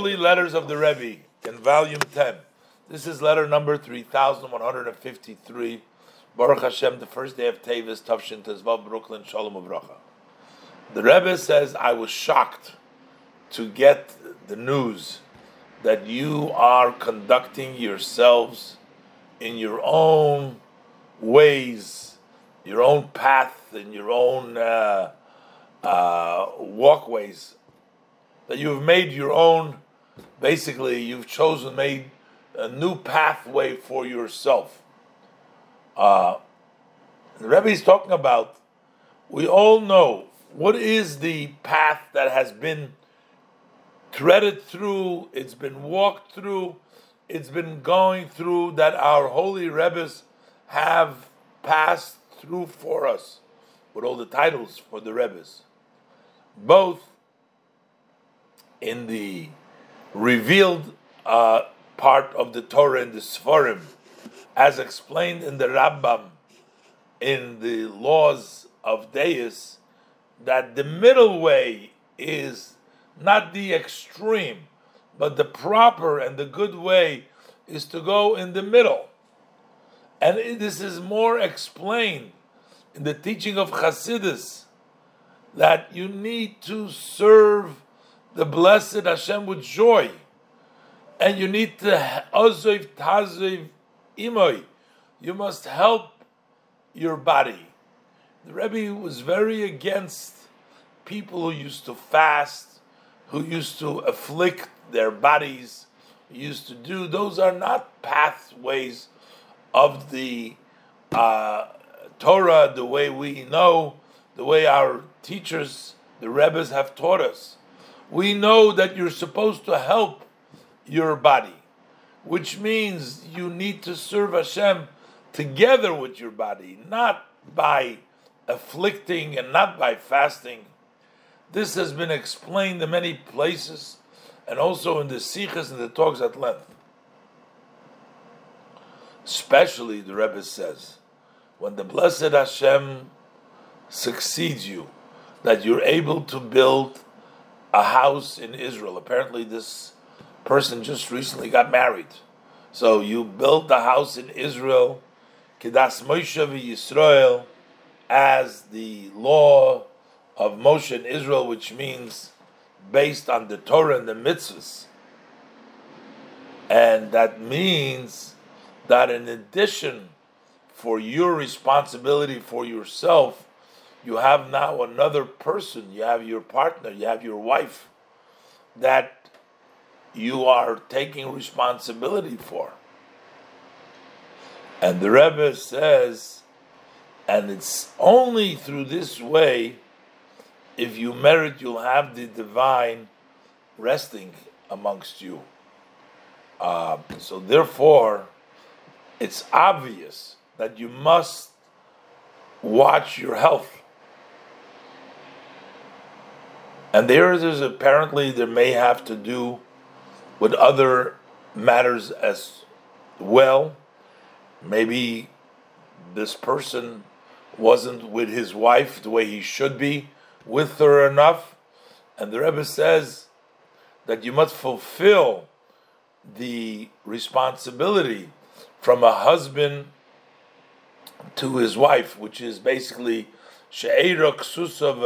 Holy Letters of the Rebbe in volume 10. This is letter number 3153. Baruch Hashem, the first day of Tevis, Tavshin Tezvav, Brooklyn, Shalom Uvracha. The Rebbe says, I was shocked to get the news that you are conducting yourselves in your own ways, your own path, in your own uh, uh, walkways, that you have made your own, basically, you've chosen, made a new pathway for yourself. Uh, the Rebbe is talking about, we all know what is the path that has been threaded through, it's been walked through, it's been going through that our holy Rebbes have passed through for us with all the titles for the Rebbes. Both in the revealed uh, part of the Torah in the Sfarim, as explained in the Rambam in the laws of Deis, that the middle way is not the extreme, but the proper and the good way is to go in the middle. And this is more explained in the teaching of Chassidus that you need to serve the blessed Hashem with joy. And you need to oziv taziv imoy. You must help your body. The Rebbe was very against people who used to fast, who used to afflict their bodies, used to do. Those are not pathways of the uh, Torah the way we know, the way our teachers, the Rebbes, have taught us we know that you're supposed to help your body, which means you need to serve Hashem together with your body, not by afflicting and not by fasting. This has been explained in many places and also in the Sichos and the talks at length. Especially, the Rebbe says, when the blessed Hashem succeeds you, that you're able to build a house in Israel. Apparently, this person just recently got married. So you build the house in Israel, Kedas Moshe Yisrael, as the law of Moshe in Israel, which means based on the Torah and the mitzvahs. And that means that in addition for your responsibility for yourself, you have now another person, you have your partner, you have your wife that you are taking responsibility for. And the Rebbe says, and it's only through this way, if you merit, you'll have the divine resting amongst you. Uh, so therefore, it's obvious that you must watch your health. And theirs is apparently there may have to do with other matters as well. Maybe this person wasn't with his wife the way he should be with her enough. And the Rebbe says that you must fulfill the responsibility from a husband to his wife, which is basically she'era ksusa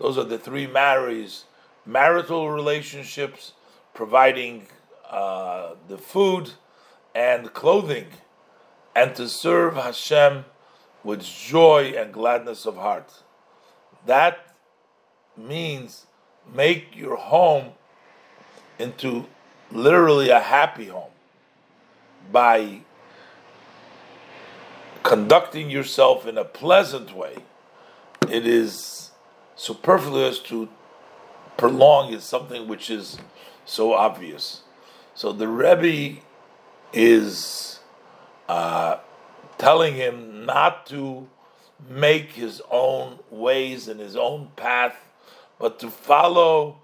those are the three marries, marital relationships, providing uh, the food and clothing, and to serve Hashem with joy and gladness of heart. That means make your home into literally a happy home by conducting yourself in a pleasant way. It is superfluous to prolong is something which is so obvious. So the Rebbe is uh, telling him not to make his own ways and his own path, but to follow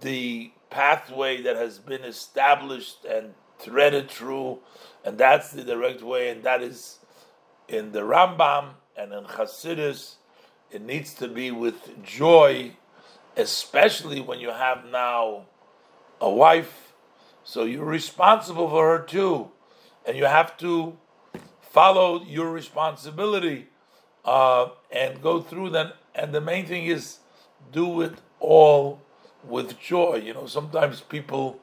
the pathway that has been established and threaded through, and that's the direct way, and that is in the Rambam and in Hasidus it needs to be with joy, especially when you have now a wife, so you're responsible for her too, and you have to follow your responsibility uh, and go through that. And the main thing is do it all with joy. You know, sometimes people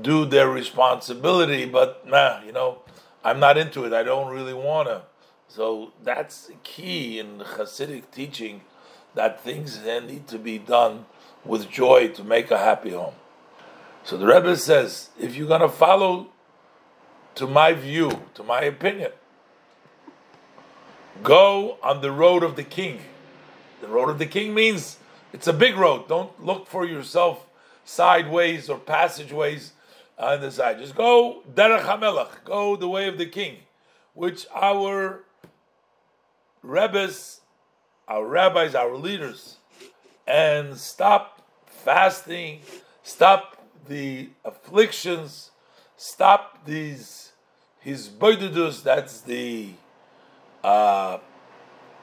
do their responsibility, but nah, you know, I'm not into it. I don't really want to. So that's key in Hasidic teaching that things need to be done with joy to make a happy home. So the Rebbe says, if you're going to follow to my view, to my opinion, go on the road of the king. The road of the king means it's a big road. Don't look for yourself sideways or passageways on the side. Just go derech hamelach, go the way of the king, which our rebbes, our rabbis, our leaders, and stop fasting, stop the afflictions, stop these his boidudus. That's the uh,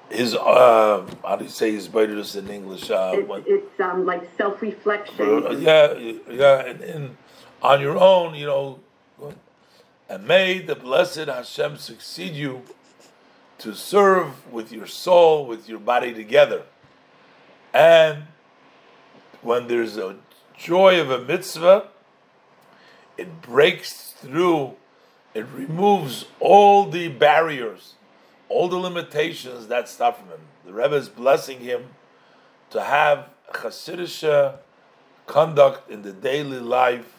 his uh, how do you say his boidudus in English? Uh, it, it's um, like self reflection. Uh, yeah, yeah, and, and on your own, you know, and may the blessed Hashem succeed you to serve with your soul, with your body together. And when there's a joy of a mitzvah, it breaks through, it removes all the barriers, all the limitations that stop from him. The Rebbe is blessing him to have Hasidic conduct in the daily life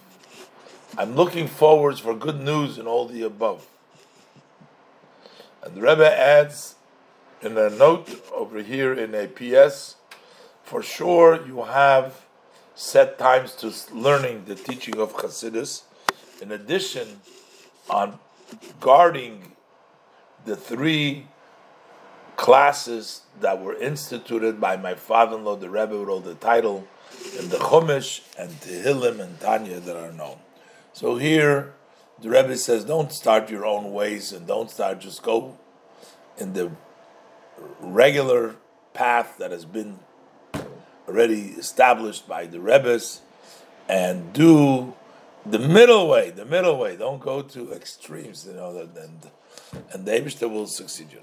I'm looking forward for good news in all the above. And the Rebbe adds in a note over here in a PS, for sure you have set times to learning the teaching of Chassidus. In addition, on guarding the three classes that were instituted by my father-in-law, the Rebbe wrote the title, in the Chumash and Tehillim and Tanya that are known. So here, the Rebbe says, don't start your own ways and don't start, just go in the regular path that has been already established by the Rebbe's and do the middle way, the middle way. Don't go to extremes, you know, and, and the Abishta will succeed you.